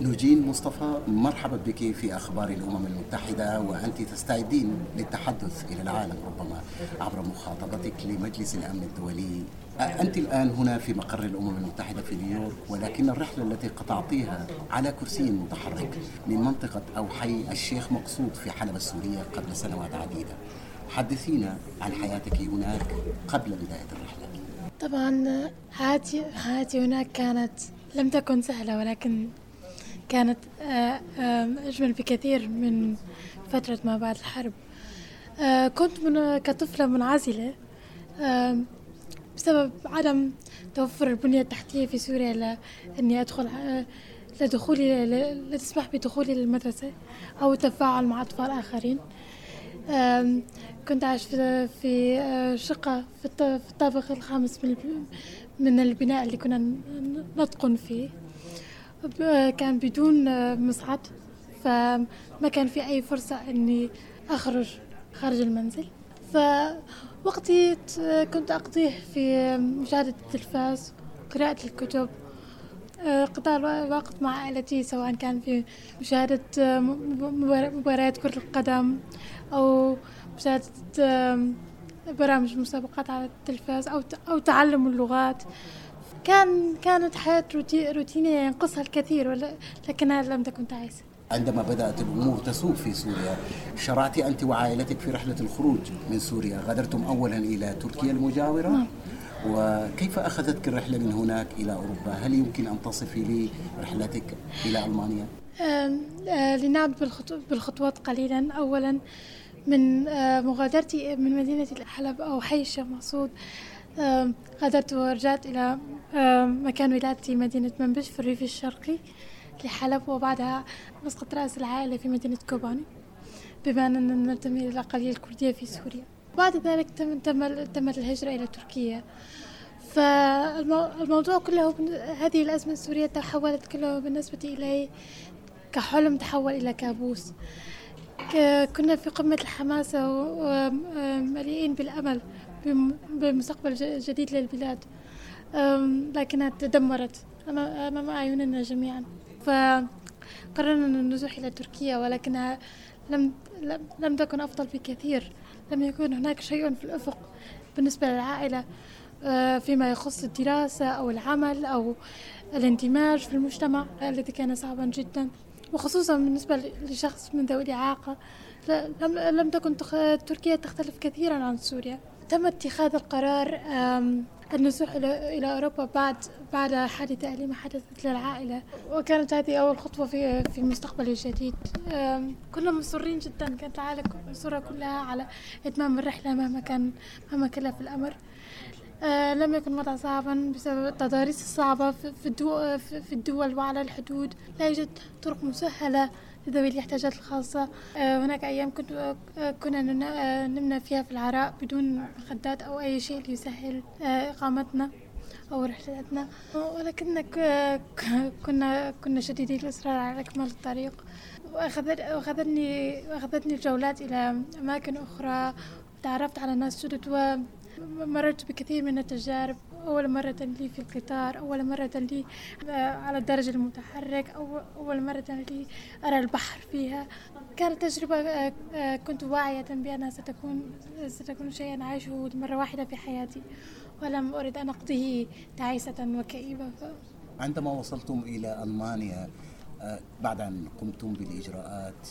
نوجين مصطفى مرحبا بك في أخبار الأمم المتحدة وأنت تستعدين للتحدث إلى العالم ربما عبر مخاطبتك لمجلس الأمن الدولي. أنت الآن هنا في مقر الأمم المتحدة في نيويورك ولكن الرحلة التي قطعتيها على كرسي متحرك من منطقة أو حي الشيخ مقصود في حلب السورية قبل سنوات عديدة. حدثينا عن حياتك هناك قبل بداية الرحلة. طبعا حياتي حياتي هناك كانت لم تكن سهلة ولكن كانت آه، أجمل بكثير من فترة ما بعد الحرب. آه، كنت من كطفلة منعزلة بسبب عدم توفر البنية التحتية في سوريا لأني أدخل آه، لدخولي لا تسمح بدخولي للمدرسة أو التفاعل مع أطفال آخرين. كنت أعيش في شقة في الطابق الخامس من البناء اللي كنا نتقن فيه. كان بدون مصعد فما كان في أي فرصة إني أخرج خارج المنزل. فوقتي كنت أقضيه في مشاهدة التلفاز قراءة الكتب قضاء الوقت مع عائلتي سواء كان في مشاهدة مباريات كرة القدم أو مشاهدة برامج مسابقات على التلفاز أو تعلم اللغات. كان كانت حياة روتينية ينقصها الكثير لكنها لم تكن تعيسة عندما بدأت الأمور تسوء في سوريا شرعت أنت وعائلتك في رحلة الخروج من سوريا. غادرتم أولا إلى تركيا المجاورة؟ نعم. وكيف أخذتك الرحلة من هناك إلى أوروبا؟ هل يمكن أن تصفي لي رحلتك إلى ألمانيا؟ آه، لنعد بالخطوات قليلا. أولا من آه، مغادرتي من مدينة حلب أو حي الشيخ مقصود غادرت ورجعت إلى مكان ولادتي مدينة منبش في الريف الشرقي لحلب وبعدها مسقط رأس العائلة في مدينة كوباني بما أننا ننتمي للأقلية الكردية في سوريا. بعد ذلك تم تم تمت الهجرة إلى تركيا. فالموضوع كله هذه الأزمة السورية تحولت كله بالنسبة إلي كحلم تحول إلى كابوس. كنا في قمة الحماسة ومليئين بالأمل بمستقبل جديد للبلاد. لكنها تدمرت أمام أعيننا جميعا. فقررنا النزوح إلى تركيا ولكنها لم لم تكن أفضل بكثير لم يكن هناك شيء في الأفق بالنسبة للعائلة آه، فيما يخص الدراسة أو العمل أو الاندماج في المجتمع الذي كان صعبا جدا. وخصوصا بالنسبة لشخص من ذوي الإعاقة لم تكن تركيا تختلف كثيرا عن سوريا. تم اتخاذ القرار النزوح إلى أوروبا بعد بعد حادثة أليمة حدثت للعائلة. وكانت هذه أول خطوة في في المستقبل الجديد. كنا مصرين جدا كانت العائلة مصرة كلها على إتمام الرحلة مهما كان مهما كلف الأمر. آه لم يكن وضع صعبا بسبب التضاريس الصعبة في الدول, في الدول وعلى الحدود. لا يوجد طرق مسهلة لذوي الاحتياجات الخاصة. آه هناك أيام كنت آه كنا نمنا فيها في العراء بدون مخدات أو أي شيء ليسهل آه إقامتنا أو رحلتنا. ولكن كنا كنا شديدي الإصرار على إكمال الطريق. وأخذتني وأخذتني الجولات إلى أماكن أخرى. تعرفت على ناس جدد ومررت بكثير من التجارب. أول مرة لي في القطار أول مرة لي على الدرج المتحرك أول مرة لي أرى البحر فيها كانت تجربة آه، آه، كنت واعية بأنها ستكون ستكون شيئا أعيشه لمرة واحدة في حياتي ولم أرد أن أقضيه تعيسة وكئيبة عندما وصلتم إلى ألمانيا آه، بعد أن قمتم بالإجراءات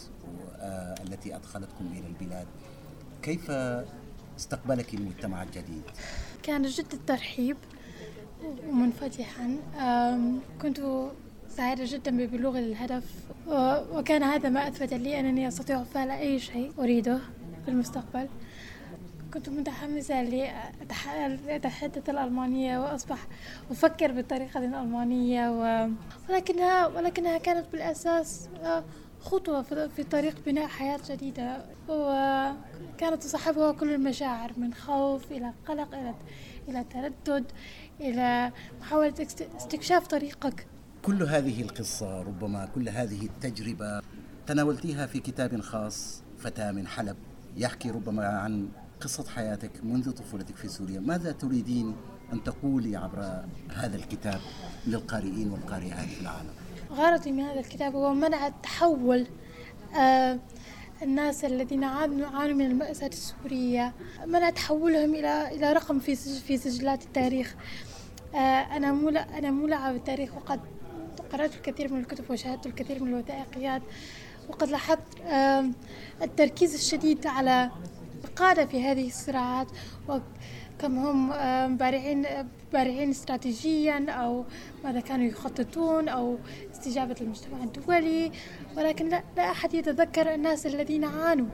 التي أدخلتكم إلى البلاد كيف استقبلك المجتمع الجديد؟ كان جد الترحيب ومنفتحا. كنت سعيدة جدا ببلوغ الهدف وكان هذا ما أثبت لي أنني أستطيع فعل أي شيء أريده في المستقبل. كنت متحمسة لأتحدث الألمانية وأصبح أفكر بالطريقة الألمانية ولكنها ولكنها كانت بالأساس خطوة في طريق بناء حياة جديدة. وكانت تصاحبها كل المشاعر من خوف إلى قلق إلى إلى تردد إلى محاولة استكشاف طريقك. كل هذه القصة ربما كل هذه التجربة تناولتيها في كتاب خاص فتاة من حلب يحكي ربما عن قصة حياتك منذ طفولتك في سوريا. ماذا تريدين أن تقولي عبر هذا الكتاب للقارئين والقارئات في العالم؟ غرضي من هذا الكتاب هو منع تحول آه الناس الذين يعانوا من المأساة السورية منع تحولهم إلى إلى رقم في في سجلات التاريخ. آه أنا مولع أنا مولعة بالتاريخ وقد قرأت الكثير من الكتب وشاهدت الكثير من الوثائقيات وقد لاحظت التركيز الشديد على القادة في هذه الصراعات وكم هم بارعين بارعين استراتيجيا أو ماذا كانوا يخططون أو استجابة المجتمع الدولي. ولكن لا, لا أحد يتذكر الناس الذين عانوا.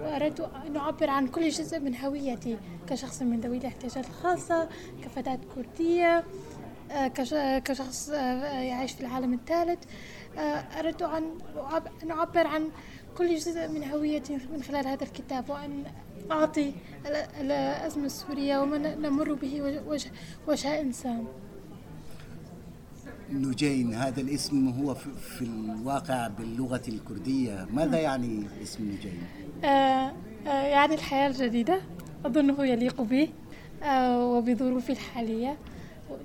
وأردت أن أعبر عن كل جزء من هويتي كشخص من ذوي الاحتياجات الخاصة كفتاة كردية كشخص يعيش في العالم الثالث. أردت أن أعبر عن كل جزء من هويتي من خلال هذا الكتاب وأن أعطي الأزمة السورية وما نمر به وجه إنسان. نجين هذا الاسم هو في الواقع باللغة الكردية. ماذا يعني اسم نجين؟ آه آه يعني الحياة الجديدة أظنه يليق بي آه وبظروفي الحالية.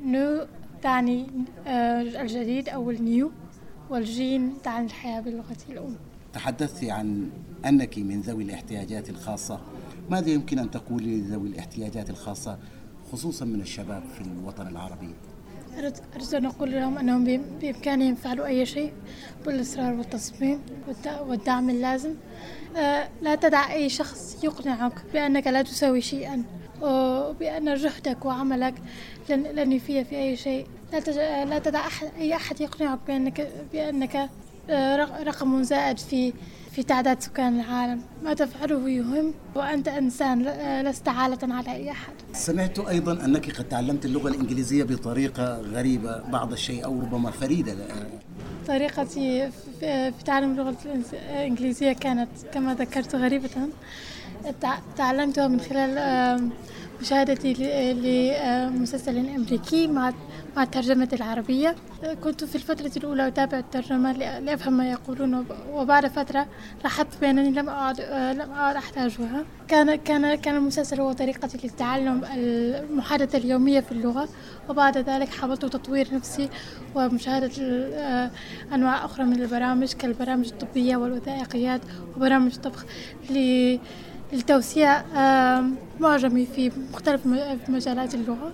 نو تعني آه الجديد أو ال new والجين تعني الحياة بلغتي الأم. تحدثت عن أنك من ذوي الاحتياجات الخاصة. ماذا يمكن أن تقولي لذوي الاحتياجات الخاصة خصوصا من الشباب في الوطن العربي؟ أريد أن أقول لهم أنهم بإمكانهم فعل أي شيء بالإصرار والتصميم والدعم اللازم. آه، لا تدع أي شخص يقنعك بأنك لا تساوي شيئا وبأن جهدك وعملك لن, يفيد في أي شيء. لا, تدع أحد أي أحد يقنعك بأنك بأنك رقم زائد في في تعداد سكان العالم. ما تفعله يهم وأنت إنسان آه، لست عالة على أي أحد. سمعت أيضا أنك قد تعلمت اللغة الإنجليزية بطريقة غريبة بعض الشيء أو ربما فريدة طريقتي في تعلم اللغة الإنجليزية كانت كما ذكرت غريبة. تعلمتها من خلال مشاهدتي لمسلسل أمريكي مع مع الترجمة العربية. كنت في الفترة الأولى أتابع الترجمة لأفهم ما يقولون وبعد فترة لاحظت بأنني لم أعد لم أعد أحتاجها. كان كان كان المسلسل هو طريقتي لتعلم المحادثة اليومية في اللغة وبعد ذلك حاولت تطوير نفسي ومشاهدة أنواع أخرى من البرامج كالبرامج الطبية والوثائقيات وبرامج طبخ لتوسيع معجمي في مختلف مجالات اللغة.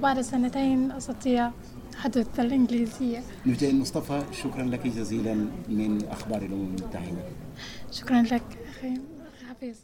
بعد سنتين أستطيع تحدث الإنجليزية. نجين مصطفى شكرا لك جزيلا من أخبار الأمم المتحدة. شكرا لك أخي حفيظ.